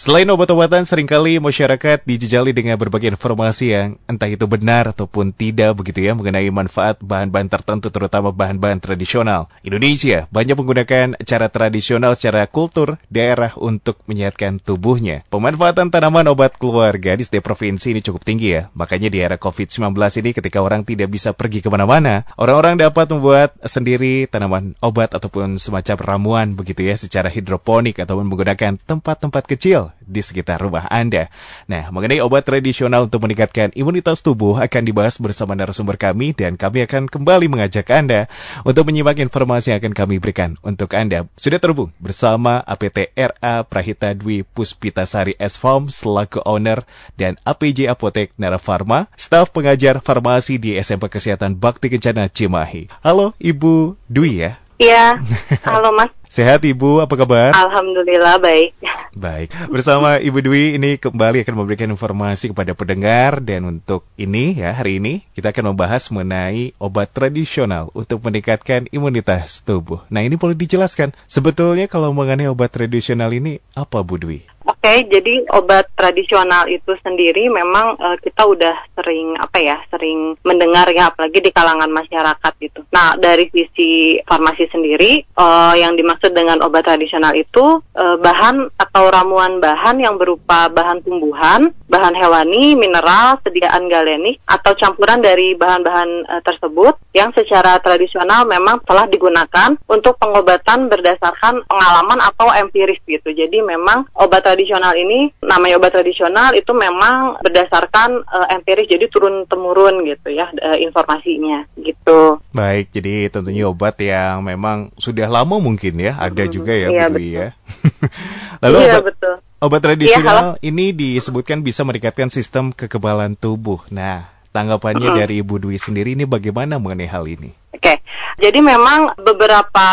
Selain obat-obatan, sering kali masyarakat dijejali dengan berbagai informasi yang entah itu benar ataupun tidak begitu ya mengenai manfaat bahan-bahan tertentu terutama bahan-bahan tradisional. Indonesia banyak menggunakan cara tradisional secara kultur daerah untuk menyehatkan tubuhnya. Pemanfaatan tanaman obat keluarga di setiap provinsi ini cukup tinggi ya. Makanya di era COVID-19 ini ketika orang tidak bisa pergi ke mana-mana, orang-orang dapat membuat sendiri tanaman obat ataupun semacam ramuan begitu ya secara hidroponik ataupun menggunakan tempat-tempat kecil kecil di sekitar rumah Anda. Nah, mengenai obat tradisional untuk meningkatkan imunitas tubuh akan dibahas bersama narasumber kami dan kami akan kembali mengajak Anda untuk menyimak informasi yang akan kami berikan untuk Anda. Sudah terhubung bersama APT RA Prahita Dwi Puspitasari S-Farm selaku owner dan APJ Apotek Nara Pharma, staf pengajar farmasi di SMP Kesehatan Bakti Kencana Cimahi. Halo Ibu Dwi ya. Iya, halo Mas. Sehat Ibu, apa kabar? Alhamdulillah baik. Baik, bersama Ibu Dwi ini kembali akan memberikan informasi kepada pendengar dan untuk ini ya hari ini kita akan membahas mengenai obat tradisional untuk meningkatkan imunitas tubuh. Nah ini boleh dijelaskan sebetulnya kalau mengenai obat tradisional ini apa Bu Dwi? Oke, okay, jadi obat tradisional itu sendiri memang uh, kita udah sering apa ya, sering mendengar ya, apalagi di kalangan masyarakat gitu. Nah, dari sisi farmasi sendiri, uh, yang dimaksud dengan obat tradisional itu uh, bahan atau ramuan bahan yang berupa bahan tumbuhan, bahan hewani, mineral, sediaan galenik atau campuran dari bahan-bahan uh, tersebut yang secara tradisional memang telah digunakan untuk pengobatan berdasarkan pengalaman atau empiris gitu. Jadi memang obat tradisional ini namanya obat tradisional itu memang berdasarkan uh, empiris jadi turun temurun gitu ya uh, informasinya gitu. Baik, jadi tentunya obat yang memang sudah lama mungkin ya ada hmm, juga ya iya, Bu ya. Lalu iya, obat, betul. obat tradisional iya, ini disebutkan bisa meningkatkan sistem kekebalan tubuh. Nah, tanggapannya -hmm. dari Ibu Dwi sendiri ini bagaimana mengenai hal ini? Oke, jadi memang beberapa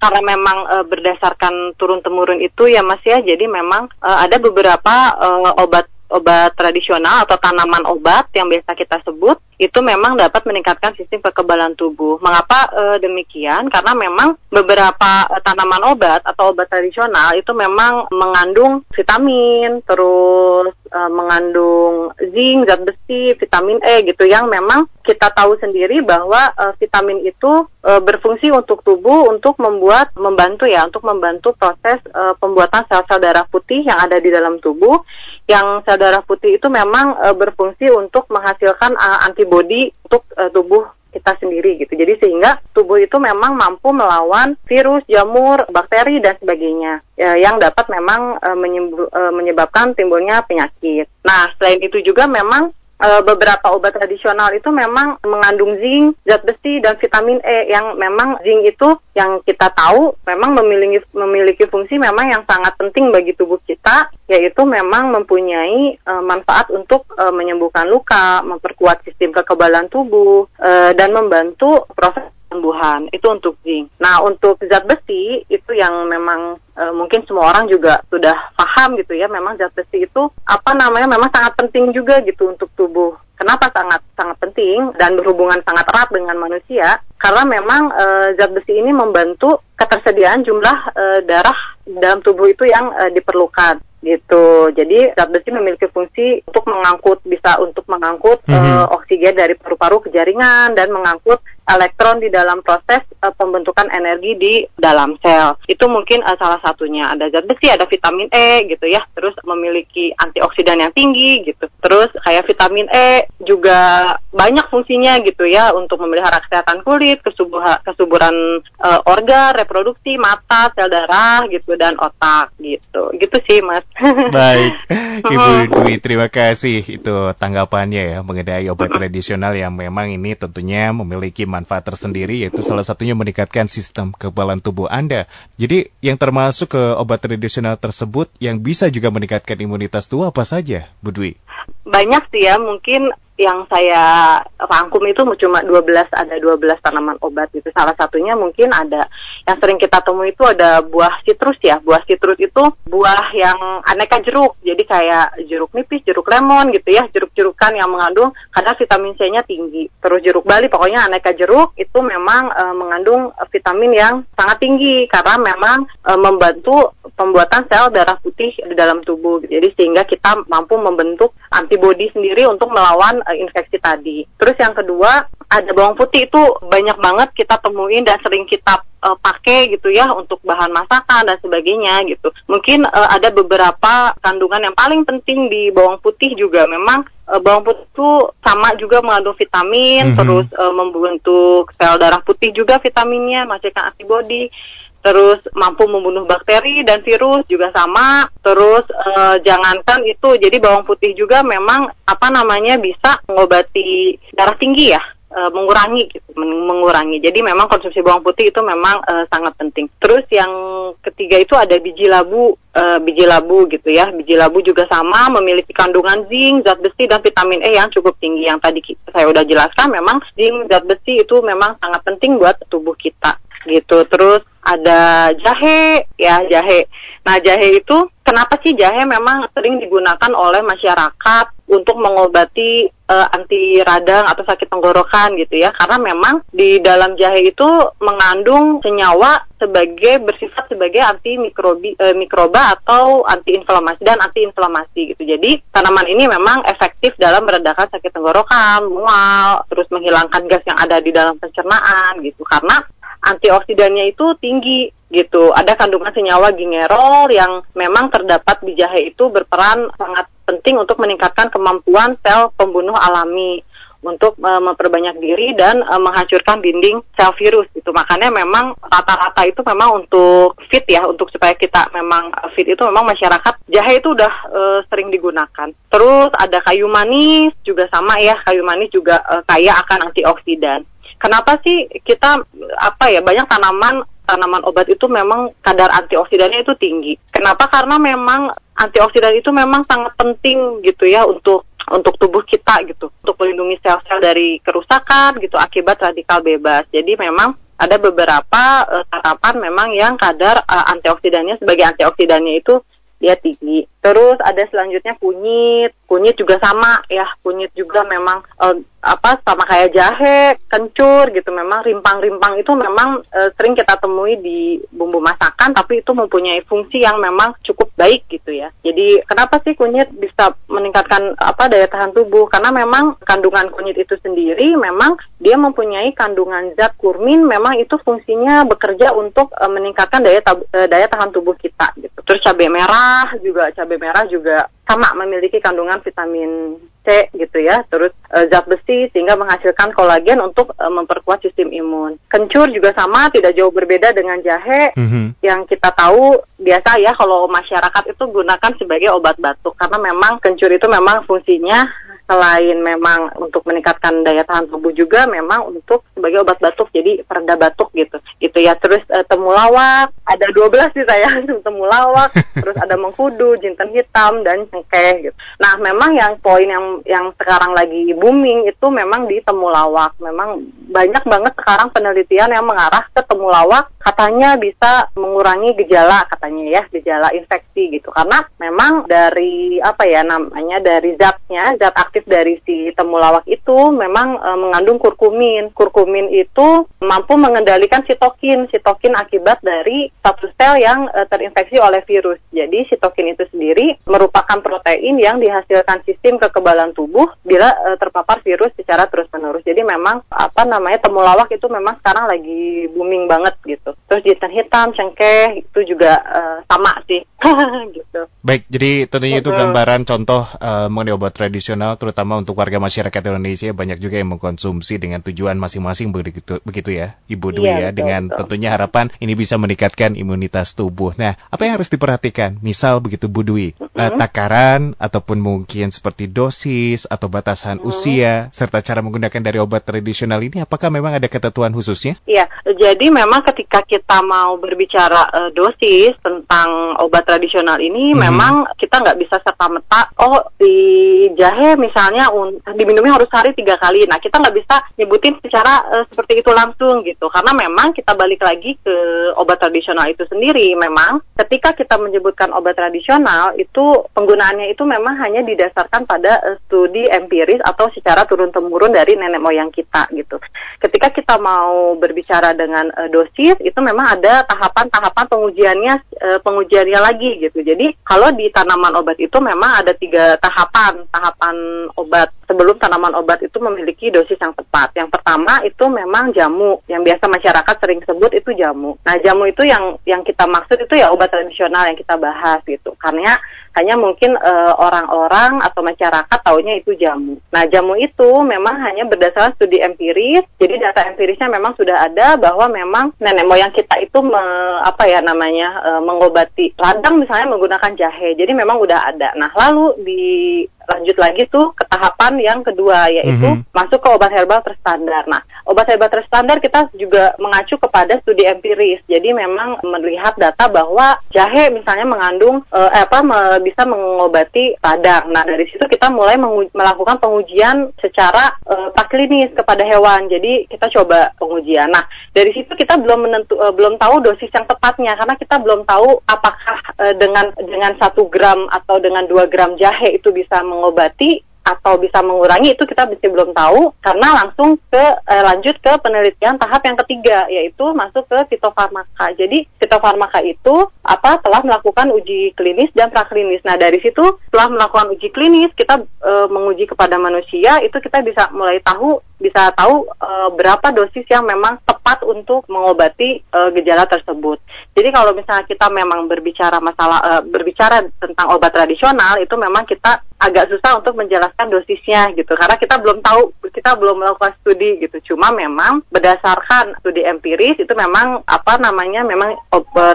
karena memang e, berdasarkan turun temurun itu ya Mas ya. Jadi memang e, ada beberapa e, obat obat tradisional atau tanaman obat yang biasa kita sebut itu memang dapat meningkatkan sistem kekebalan tubuh. Mengapa e, demikian? Karena memang beberapa e, tanaman obat atau obat tradisional itu memang mengandung vitamin, terus e, mengandung zinc, zat besi, vitamin E gitu yang memang kita tahu sendiri bahwa e, vitamin itu e, berfungsi untuk tubuh untuk membuat membantu ya untuk membantu proses e, pembuatan sel-sel darah putih yang ada di dalam tubuh yang sel darah putih itu memang e, berfungsi untuk menghasilkan e, antibodi untuk e, tubuh kita sendiri gitu. Jadi sehingga tubuh itu memang mampu melawan virus, jamur, bakteri dan sebagainya e, yang dapat memang e, menyebabkan timbulnya penyakit. Nah, selain itu juga memang uh, beberapa obat tradisional itu memang mengandung zinc, zat besi dan vitamin E yang memang zinc itu yang kita tahu memang memiliki memiliki fungsi memang yang sangat penting bagi tubuh kita yaitu memang mempunyai uh, manfaat untuk uh, menyembuhkan luka, memperkuat sistem kekebalan tubuh uh, dan membantu proses tumbuhan itu untuk zinc. Nah untuk zat besi itu yang memang e, mungkin semua orang juga sudah paham gitu ya. Memang zat besi itu apa namanya memang sangat penting juga gitu untuk tubuh. Kenapa sangat sangat penting dan berhubungan sangat erat dengan manusia? Karena memang e, zat besi ini membantu ketersediaan jumlah e, darah dalam tubuh itu yang e, diperlukan gitu. Jadi zat besi memiliki fungsi untuk mengangkut bisa untuk mengangkut mm -hmm. uh, oksigen dari paru-paru ke jaringan dan mengangkut elektron di dalam proses uh, pembentukan energi di dalam sel. Itu mungkin uh, salah satunya. Ada zat besi, ada vitamin E gitu ya. Terus memiliki antioksidan yang tinggi gitu. Terus kayak vitamin E juga banyak fungsinya gitu ya untuk memelihara kesehatan kulit, kesuburan, kesuburan uh, organ, reproduksi, mata, sel darah gitu dan otak gitu. Gitu sih Mas. Baik, Ibu Dwi, terima kasih itu tanggapannya ya mengenai obat tradisional yang memang ini tentunya memiliki manfaat tersendiri yaitu salah satunya meningkatkan sistem kekebalan tubuh Anda. Jadi yang termasuk ke obat tradisional tersebut yang bisa juga meningkatkan imunitas tubuh apa saja, Bu Dwi? Banyak sih ya, mungkin yang saya rangkum itu cuma 12 ada 12 tanaman obat gitu. Salah satunya mungkin ada yang sering kita temui itu ada buah citrus ya. Buah citrus itu buah yang aneka jeruk. Jadi kayak jeruk nipis, jeruk lemon gitu ya, jeruk-jerukan yang mengandung kadar vitamin C-nya tinggi. Terus jeruk Bali pokoknya aneka jeruk itu memang e, mengandung vitamin yang sangat tinggi karena memang e, membantu pembuatan sel darah putih di dalam tubuh. Jadi sehingga kita mampu membentuk antibodi sendiri untuk melawan uh, infeksi tadi. Terus yang kedua ada bawang putih itu banyak banget kita temuin dan sering kita uh, pakai gitu ya untuk bahan masakan dan sebagainya gitu. Mungkin uh, ada beberapa kandungan yang paling penting di bawang putih juga memang uh, bawang putih itu sama juga mengandung vitamin, mm -hmm. terus uh, membentuk sel darah putih juga vitaminnya, menghasilkan antibodi terus mampu membunuh bakteri dan virus juga sama. Terus eh, jangankan itu, jadi bawang putih juga memang apa namanya bisa mengobati darah tinggi ya. Uh, mengurangi gitu, mengurangi. Jadi memang konsumsi bawang putih itu memang uh, sangat penting. Terus yang ketiga itu ada biji labu, uh, biji labu gitu ya. Biji labu juga sama memiliki kandungan zinc, zat besi dan vitamin E yang cukup tinggi. Yang tadi saya udah jelaskan memang zinc, zat besi itu memang sangat penting buat tubuh kita gitu. Terus ada jahe ya jahe. Nah jahe itu kenapa sih jahe memang sering digunakan oleh masyarakat untuk mengobati uh, anti radang atau sakit tenggorokan gitu ya karena memang di dalam jahe itu mengandung senyawa sebagai bersifat sebagai anti mikrobi uh, mikroba atau anti inflamasi dan anti inflamasi gitu jadi tanaman ini memang efektif dalam meredakan sakit tenggorokan mual terus menghilangkan gas yang ada di dalam pencernaan gitu karena antioksidannya itu tinggi gitu. Ada kandungan senyawa gingerol yang memang terdapat di jahe itu berperan sangat penting untuk meningkatkan kemampuan sel pembunuh alami untuk uh, memperbanyak diri dan uh, menghancurkan dinding sel virus gitu. Makanya memang rata-rata itu memang untuk fit ya, untuk supaya kita memang fit itu memang masyarakat jahe itu udah uh, sering digunakan. Terus ada kayu manis juga sama ya, kayu manis juga uh, kaya akan antioksidan kenapa sih kita apa ya banyak tanaman tanaman obat itu memang kadar antioksidannya itu tinggi. Kenapa? Karena memang antioksidan itu memang sangat penting gitu ya untuk untuk tubuh kita gitu, untuk melindungi sel-sel dari kerusakan gitu akibat radikal bebas. Jadi memang ada beberapa uh, tanaman memang yang kadar uh, antioksidannya sebagai antioksidannya itu dia tinggi. Terus ada selanjutnya kunyit, kunyit juga sama ya, kunyit juga memang uh, apa sama kayak jahe, kencur gitu. Memang rimpang-rimpang itu memang uh, sering kita temui di bumbu masakan, tapi itu mempunyai fungsi yang memang cukup baik gitu ya. Jadi kenapa sih kunyit bisa meningkatkan apa daya tahan tubuh? Karena memang kandungan kunyit itu sendiri memang dia mempunyai kandungan zat kurmin, memang itu fungsinya bekerja untuk uh, meningkatkan daya daya tahan tubuh kita gitu. Terus cabai merah juga cabai cabai merah juga sama memiliki kandungan vitamin C gitu ya, terus e, zat besi sehingga menghasilkan kolagen untuk e, memperkuat sistem imun. Kencur juga sama, tidak jauh berbeda dengan jahe. Mm -hmm. yang kita tahu biasa ya kalau masyarakat itu gunakan sebagai obat batuk. Karena memang kencur itu memang fungsinya selain memang untuk meningkatkan daya tahan tubuh juga memang untuk sebagai obat batuk jadi pereda batuk gitu. Gitu ya. Terus uh, temulawak ada 12 sih saya temulawak terus ada mengkudu jinten hitam dan cengkeh gitu nah memang yang poin yang yang sekarang lagi booming itu memang di temulawak memang banyak banget sekarang penelitian yang mengarah ke temulawak katanya bisa mengurangi gejala katanya ya gejala infeksi gitu karena memang dari apa ya namanya dari zatnya zat aktif dari si temulawak itu memang e, mengandung kurkumin. Kurkumin itu mampu mengendalikan sitokin. Sitokin akibat dari satu sel yang e, terinfeksi oleh virus. Jadi sitokin itu sendiri merupakan protein yang dihasilkan sistem kekebalan tubuh bila e, terpapar virus secara terus-menerus. Jadi memang apa namanya temulawak itu memang sekarang lagi booming banget gitu. Terus jinten hitam, cengkeh itu juga e, sama sih gitu. Baik, jadi tentunya itu gambaran contoh uh, mengenai obat tradisional terutama untuk warga masyarakat Indonesia banyak juga yang mengkonsumsi dengan tujuan masing-masing begitu begitu ya Ibu Dwi iya, ya betul, dengan betul. tentunya harapan ini bisa meningkatkan imunitas tubuh. Nah, apa yang harus diperhatikan? Misal begitu Bu Dwi, mm -hmm. takaran ataupun mungkin seperti dosis atau batasan mm -hmm. usia serta cara menggunakan dari obat tradisional ini apakah memang ada ketentuan khususnya? Iya, jadi memang ketika kita mau berbicara uh, dosis tentang obat tradisional ini mm -hmm. memang kita nggak bisa serta merta oh di jahe misalnya misalnya diminumnya harus sehari tiga kali. Nah kita nggak bisa nyebutin secara uh, seperti itu langsung gitu, karena memang kita balik lagi ke obat tradisional itu sendiri. Memang ketika kita menyebutkan obat tradisional itu penggunaannya itu memang hanya didasarkan pada uh, studi empiris atau secara turun temurun dari nenek moyang kita gitu. Ketika kita mau berbicara dengan uh, dosis itu memang ada tahapan-tahapan pengujiannya uh, pengujiannya lagi gitu. Jadi kalau di tanaman obat itu memang ada tiga tahapan tahapan obat sebelum tanaman obat itu memiliki dosis yang tepat. Yang pertama itu memang jamu yang biasa masyarakat sering sebut itu jamu. Nah jamu itu yang yang kita maksud itu ya obat tradisional yang kita bahas gitu. Karena hanya mungkin eh, orang-orang uh, atau masyarakat taunya itu jamu. Nah, jamu itu memang hanya berdasarkan studi empiris. Jadi data empirisnya memang sudah ada bahwa memang nenek moyang kita itu me, apa ya namanya uh, mengobati radang misalnya menggunakan jahe. Jadi memang udah ada. Nah, lalu di lanjut lagi tuh ke tahapan yang kedua yaitu mm -hmm. masuk ke obat herbal terstandar. Nah, obat herbal terstandar kita juga mengacu kepada studi empiris. Jadi memang melihat data bahwa jahe misalnya mengandung uh, apa me, bisa mengobati radang. Nah, dari situ kita mulai melakukan pengujian secara uh, praklinis kepada hewan. Jadi kita coba pengujian. Nah, dari situ kita belum menentu uh, belum tahu dosis yang tepatnya karena kita belum tahu apakah uh, dengan dengan satu gram atau dengan dua gram jahe itu bisa mengobati atau bisa mengurangi itu kita masih belum tahu karena langsung ke eh, lanjut ke penelitian tahap yang ketiga yaitu masuk ke fitofarmaka. Jadi fitofarmaka itu apa telah melakukan uji klinis dan praklinis. Nah dari situ setelah melakukan uji klinis kita e, menguji kepada manusia itu kita bisa mulai tahu bisa tahu e, berapa dosis yang memang tepat untuk mengobati e, gejala tersebut. Jadi kalau misalnya kita memang berbicara masalah e, berbicara tentang obat tradisional itu memang kita agak susah untuk menjelaskan dosisnya gitu karena kita belum tahu kita belum melakukan studi gitu. Cuma memang berdasarkan studi empiris itu memang apa namanya memang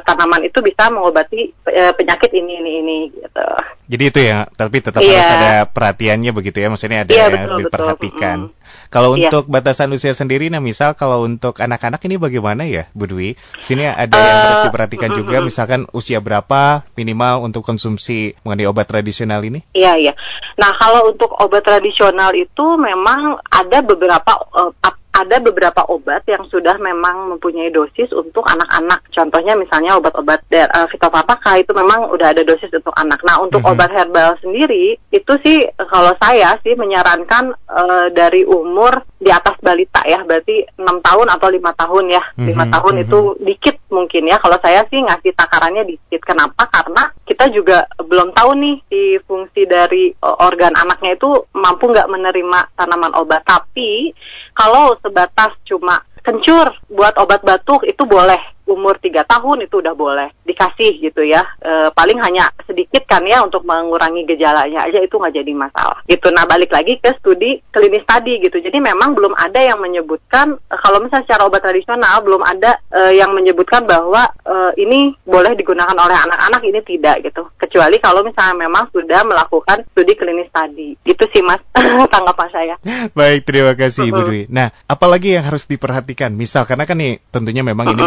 tanaman itu bisa mengobati e, penyakit ini ini ini gitu. Jadi itu ya, tapi tetap yeah. harus ada perhatiannya begitu ya, maksudnya ada yeah, yang betul, diperhatikan. Betul. Mm. Kalau yeah. untuk batasan usia sendiri, nah misal kalau untuk anak-anak ini bagaimana ya, Bu Dwi? Sini ada yang harus eh, diperhatikan uh, juga, misalkan usia berapa minimal untuk konsumsi mengenai obat tradisional ini? Iya, iya. Nah, kalau untuk obat tradisional itu memang ada beberapa uh, ada beberapa obat yang sudah memang mempunyai dosis untuk anak-anak. Contohnya misalnya obat-obat uh, fitofarmaka itu memang udah ada dosis untuk anak. Nah, untuk mm -hmm. obat herbal sendiri itu sih kalau saya sih menyarankan uh, dari umur di atas balita ya, berarti enam tahun atau lima tahun ya. lima mm -hmm. tahun mm -hmm. itu dikit mungkin ya. Kalau saya sih ngasih takarannya dikit. Kenapa? Karena kita juga belum tahu nih di fungsi dari uh, organ anaknya itu mampu nggak menerima tanaman obat. Tapi kalau sebatas cuma kencur buat obat batuk itu boleh umur 3 tahun itu udah boleh dikasih gitu ya. E, paling hanya sedikit kan ya untuk mengurangi gejalanya aja itu nggak jadi masalah. Gitu. Nah balik lagi ke studi klinis tadi gitu. Jadi memang belum ada yang menyebutkan e, kalau misalnya secara obat tradisional belum ada e, yang menyebutkan bahwa e, ini boleh digunakan oleh anak-anak ini tidak gitu. Kecuali kalau misalnya memang sudah melakukan studi klinis tadi. Gitu sih mas tanggapan saya. Baik terima kasih Ibu Dwi. Nah apalagi yang harus diperhatikan perhatikan. Misal karena kan nih tentunya memang ini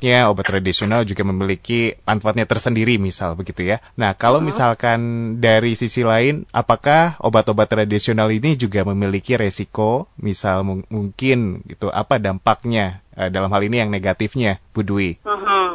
manfaatnya obat tradisional juga memiliki manfaatnya tersendiri misal begitu ya. Nah, kalau misalkan dari sisi lain apakah obat-obat tradisional ini juga memiliki resiko misal mungkin gitu apa dampaknya uh, dalam hal ini yang negatifnya Bu Dwi?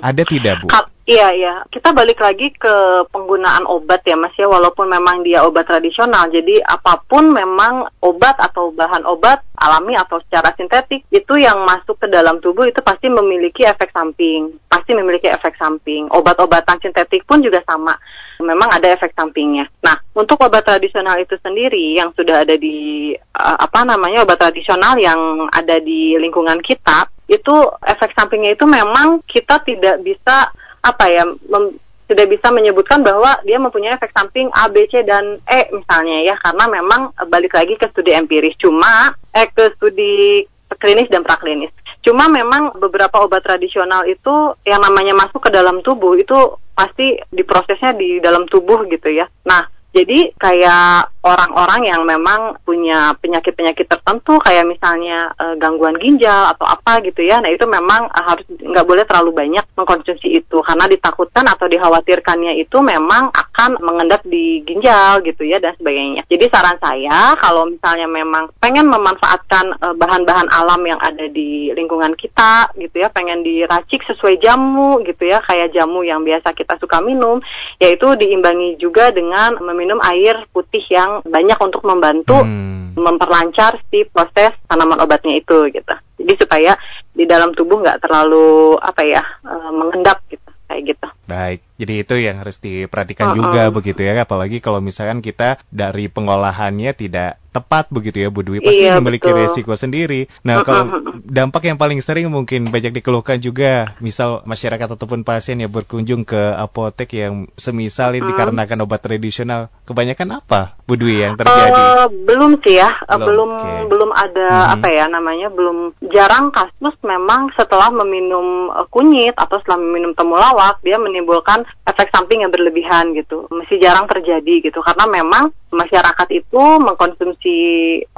Ada tidak Bu? Iya, iya. Kita balik lagi ke penggunaan obat ya, Mas ya. Walaupun memang dia obat tradisional, jadi apa pun memang obat atau bahan obat alami atau secara sintetik itu yang masuk ke dalam tubuh itu pasti memiliki efek samping. Pasti memiliki efek samping. Obat-obatan sintetik pun juga sama. Memang ada efek sampingnya. Nah, untuk obat tradisional itu sendiri yang sudah ada di uh, apa namanya obat tradisional yang ada di lingkungan kita, itu efek sampingnya itu memang kita tidak bisa apa ya mem, tidak bisa menyebutkan bahwa dia mempunyai efek samping A, B, C dan E misalnya ya karena memang balik lagi ke studi empiris cuma eh ke studi klinis dan praklinis. Cuma memang beberapa obat tradisional itu yang namanya masuk ke dalam tubuh itu pasti diprosesnya di dalam tubuh gitu ya. Nah, jadi kayak orang-orang yang memang punya penyakit-penyakit tertentu kayak misalnya uh, gangguan ginjal atau apa gitu ya. Nah itu memang harus nggak boleh terlalu banyak mengkonsumsi itu karena ditakutkan atau dikhawatirkannya itu memang akan mengendap di ginjal gitu ya dan sebagainya. Jadi saran saya kalau misalnya memang pengen memanfaatkan uh, bahan-bahan alam yang ada di lingkungan kita gitu ya, pengen diracik sesuai jamu gitu ya, kayak jamu yang biasa kita suka minum, yaitu diimbangi juga dengan meminum air putih yang banyak untuk membantu hmm. memperlancar si proses tanaman obatnya itu gitu. Jadi supaya di dalam tubuh nggak terlalu apa ya uh, mengendap gitu kayak gitu. Baik, jadi itu yang harus diperhatikan uh -uh. juga begitu ya, apalagi kalau misalkan kita dari pengolahannya tidak tepat begitu ya Bu Dwi pasti iya, memiliki betul. resiko sendiri. Nah, kalau dampak yang paling sering mungkin banyak dikeluhkan juga misal masyarakat ataupun pasien yang berkunjung ke apotek yang semisal ini dikarenakan obat tradisional, kebanyakan apa Bu Dwi yang terjadi? Uh, belum sih ya, belum belum, okay. belum ada hmm. apa ya namanya belum jarang kasus memang setelah meminum uh, kunyit atau setelah meminum temulawak dia menimbulkan efek samping yang berlebihan gitu. Masih jarang terjadi gitu karena memang masyarakat itu mengkonsumsi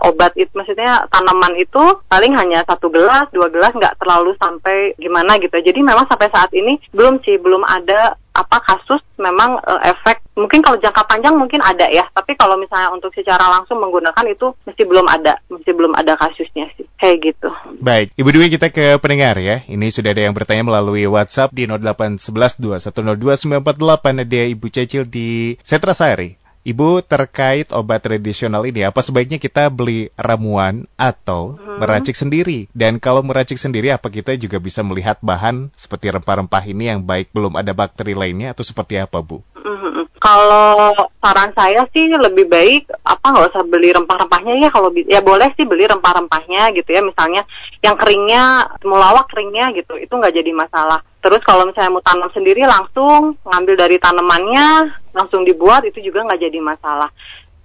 obat itu maksudnya tanaman itu paling hanya satu gelas dua gelas nggak terlalu sampai gimana gitu jadi memang sampai saat ini belum sih belum ada apa kasus memang uh, efek mungkin kalau jangka panjang mungkin ada ya tapi kalau misalnya untuk secara langsung menggunakan itu mesti belum ada mesti belum ada kasusnya sih kayak gitu baik Ibu Dwi kita ke pendengar ya ini sudah ada yang bertanya melalui WhatsApp di 0811 2102 948 ada Ibu Cecil di Setrasari Ibu terkait obat tradisional ini apa sebaiknya kita beli ramuan atau hmm. meracik sendiri? Dan kalau meracik sendiri apa kita juga bisa melihat bahan seperti rempah-rempah ini yang baik belum ada bakteri lainnya atau seperti apa Bu? Hmm. Kalau saran saya sih lebih baik apa nggak usah beli rempah-rempahnya ya kalau ya boleh sih beli rempah-rempahnya gitu ya misalnya yang keringnya mulawak keringnya gitu itu nggak jadi masalah Terus kalau misalnya mau tanam sendiri langsung ngambil dari tanamannya, langsung dibuat itu juga nggak jadi masalah.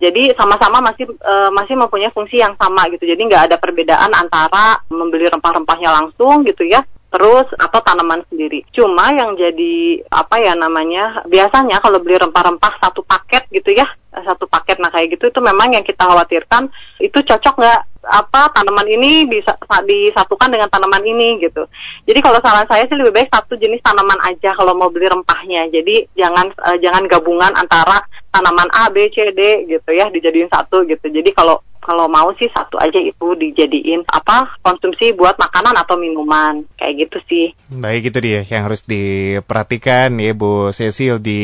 Jadi sama-sama masih uh, masih mempunyai fungsi yang sama gitu. Jadi nggak ada perbedaan antara membeli rempah-rempahnya langsung gitu ya, terus atau tanaman sendiri. Cuma yang jadi apa ya namanya biasanya kalau beli rempah-rempah satu paket gitu ya, satu paket nah kayak gitu itu memang yang kita khawatirkan itu cocok nggak apa tanaman ini bisa disatukan dengan tanaman ini gitu. Jadi kalau saran saya sih lebih baik satu jenis tanaman aja kalau mau beli rempahnya. Jadi jangan uh, jangan gabungan antara tanaman A, B, C, D gitu ya dijadiin satu gitu. Jadi kalau kalau mau sih satu aja itu dijadiin apa konsumsi buat makanan atau minuman kayak gitu sih. Baik itu dia yang harus diperhatikan ya Bu Cecil di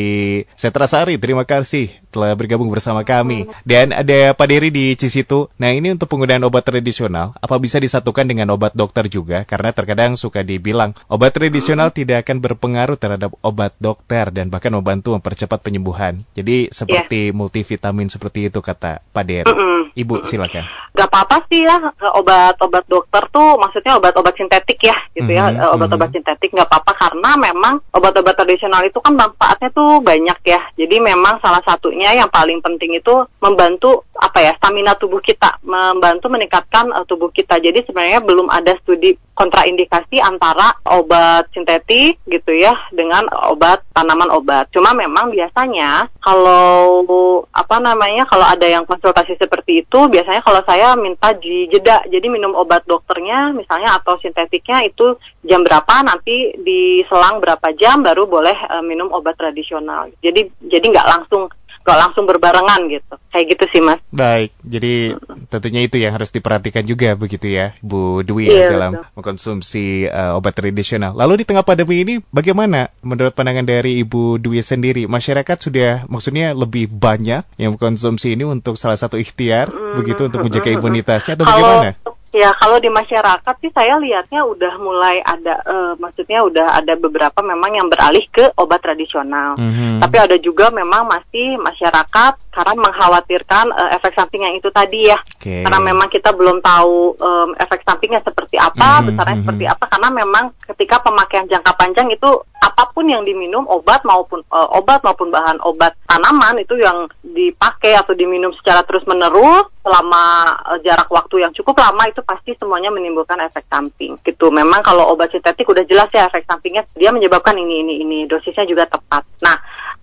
Setrasari. Terima kasih telah bergabung bersama kami. Dan ada Pak Dery di Cisitu. Nah ini untuk penggunaan obat tradisional, apa bisa disatukan dengan obat dokter juga? Karena terkadang suka dibilang obat tradisional tidak akan berpengaruh terhadap obat dokter dan bahkan membantu mempercepat penyembuhan. Jadi seperti yeah. multivitamin seperti itu kata Pak Dery. Mm -mm. Ibu silakan. Gak apa-apa sih ya obat-obat dokter tuh maksudnya obat-obat sintetik ya gitu ya mm-hmm. obat-obat mm-hmm. sintetik nggak apa-apa karena memang obat-obat tradisional itu kan manfaatnya tuh banyak ya. Jadi memang salah satunya yang paling penting itu membantu apa ya stamina tubuh kita, membantu meningkatkan uh, tubuh kita. Jadi sebenarnya belum ada studi kontraindikasi antara obat sintetik gitu ya dengan obat tanaman obat. Cuma memang biasanya kalau apa namanya kalau ada yang konsultasi seperti itu biasanya kalau saya minta di jeda jadi minum obat dokternya misalnya atau sintetiknya itu jam berapa nanti di selang berapa jam baru boleh uh, minum obat tradisional. Jadi jadi nggak langsung nggak langsung berbarengan gitu. Kayak gitu sih mas. Baik, jadi tentunya itu yang harus diperhatikan juga begitu ya, Bu Dwi ya, iya, dalam betul. mengkonsumsi uh, obat tradisional. Lalu di tengah pandemi ini bagaimana menurut pandangan dari Ibu Dwi sendiri? Masyarakat sudah maksudnya lebih banyak yang mengkonsumsi ini untuk salah satu ikhtiar mm, begitu untuk menjaga imunitasnya atau bagaimana? Ya kalau di masyarakat sih saya lihatnya udah mulai ada, uh, maksudnya udah ada beberapa memang yang beralih ke obat tradisional. Mm-hmm. Tapi ada juga memang masih masyarakat karena mengkhawatirkan uh, efek samping yang itu tadi ya. Okay. Karena memang kita belum tahu um, efek sampingnya seperti apa, mm-hmm. besarnya mm-hmm. seperti apa. Karena memang ketika pemakaian jangka panjang itu apa pun yang diminum obat maupun uh, obat maupun bahan obat tanaman itu yang dipakai atau diminum secara terus menerus selama uh, jarak waktu yang cukup lama itu pasti semuanya menimbulkan efek samping gitu. Memang kalau obat sintetik udah jelas ya efek sampingnya dia menyebabkan ini ini ini dosisnya juga tepat. Nah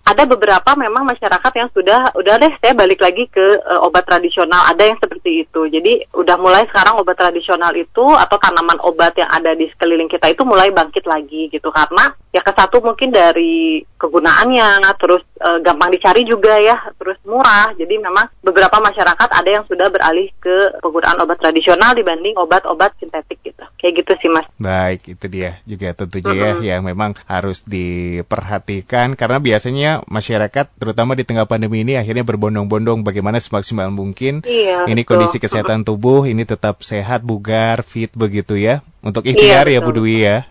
ada beberapa memang masyarakat yang sudah udah deh saya balik lagi ke uh, obat tradisional. Ada yang seperti itu. Jadi udah mulai sekarang obat tradisional itu atau tanaman obat yang ada di sekeliling kita itu mulai bangkit lagi gitu karena ya ke satu mungkin dari kegunaannya terus uh, gampang dicari juga ya terus murah. Jadi memang beberapa masyarakat ada yang sudah beralih ke penggunaan obat tradisional dibanding obat-obat sintetik gitu. Kayak gitu sih Mas. Baik, itu dia juga tentunya mm -hmm. ya yang memang harus diperhatikan karena biasanya masyarakat terutama di tengah pandemi ini akhirnya berbondong-bondong bagaimana semaksimal mungkin iya, ini betul. kondisi kesehatan tubuh ini tetap sehat, bugar, fit begitu ya. Untuk ikhtiar iya, ya Bu Dwi ya.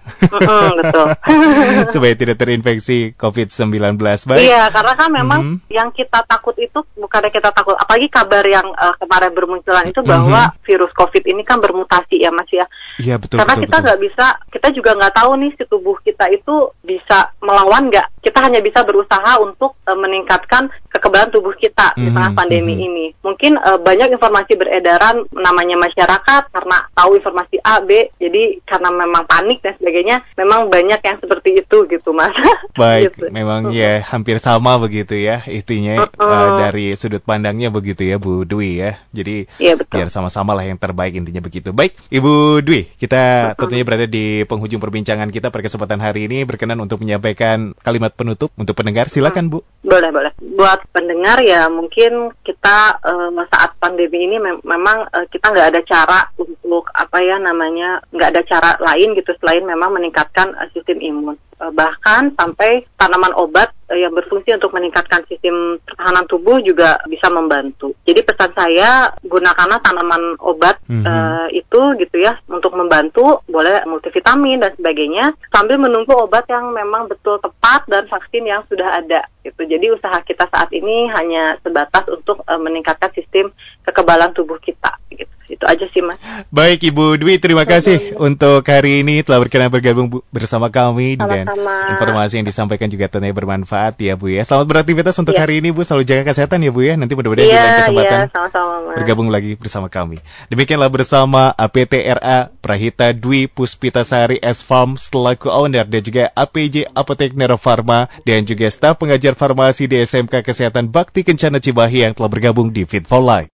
betul. Supaya tidak terinfeksi COVID-19. Baik. Iya, karena kan memang mm -hmm. yang kita takut itu bukannya kita takut, apalagi kabar yang uh, kemarin bermunculan itu bahwa mm -hmm. virus COVID ini kan bermutasi ya Mas ya. Iya betul. Karena betul, kita nggak bisa, kita juga nggak tahu nih si tubuh kita itu bisa melawan nggak. Kita hanya bisa berusaha untuk uh, meningkatkan kekebalan tubuh kita mm -hmm. di tengah pandemi mm -hmm. ini. Mungkin uh, banyak informasi beredaran namanya masyarakat karena tahu informasi A, B, jadi karena memang panik dan sebagainya, memang banyak yang seperti itu gitu mas. Baik, gitu. memang ya hampir sama begitu ya intinya uh -uh. uh, dari sudut pandangnya begitu ya Bu Dwi ya. Jadi ya, betul. biar sama-sama lah yang terbaik intinya begitu. Baik, Ibu Dwi, kita uh tentunya berada di penghujung perbincangan kita pada kesempatan hari ini berkenan untuk menyampaikan kalimat penutup untuk pendengar. Silakan Bu. Boleh boleh. Buat pendengar ya mungkin kita uh, saat pandemi ini mem memang uh, kita nggak ada cara untuk apa ya namanya nggak ada cara lain gitu selain memang meningkatkan uh, sistem imun. Uh, bahkan sampai tanaman obat uh, yang berfungsi untuk meningkatkan sistem pertahanan tubuh juga bisa membantu. Jadi pesan saya gunakanlah tanaman obat mm -hmm. uh, itu gitu ya untuk membantu, boleh multivitamin dan sebagainya sambil menunggu obat yang memang betul tepat dan vaksin yang sudah ada. Gitu. Jadi usaha kita saat ini hanya sebatas untuk uh, meningkatkan sistem kekebalan tubuh kita. Gitu. Itu aja sih mas. Baik Ibu Dwi, terima kasih untuk hari ini telah berkenan bergabung bersama kami Sama-sama. dan informasi yang disampaikan juga tentunya bermanfaat ya Bu ya. Selamat beraktivitas untuk ya. hari ini Bu, selalu jaga kesehatan ya Bu ya. Nanti mudah-mudahan ya, kesempatan ya, sama-sama, bergabung lagi bersama kami. Demikianlah bersama APTRA Prahita Dwi Puspitasari S Farm selaku owner dan juga APJ Apotek Nerofarma dan juga staf pengajar farmasi di SMK Kesehatan Bakti Kencana Cibahi yang telah bergabung di Fit for Life.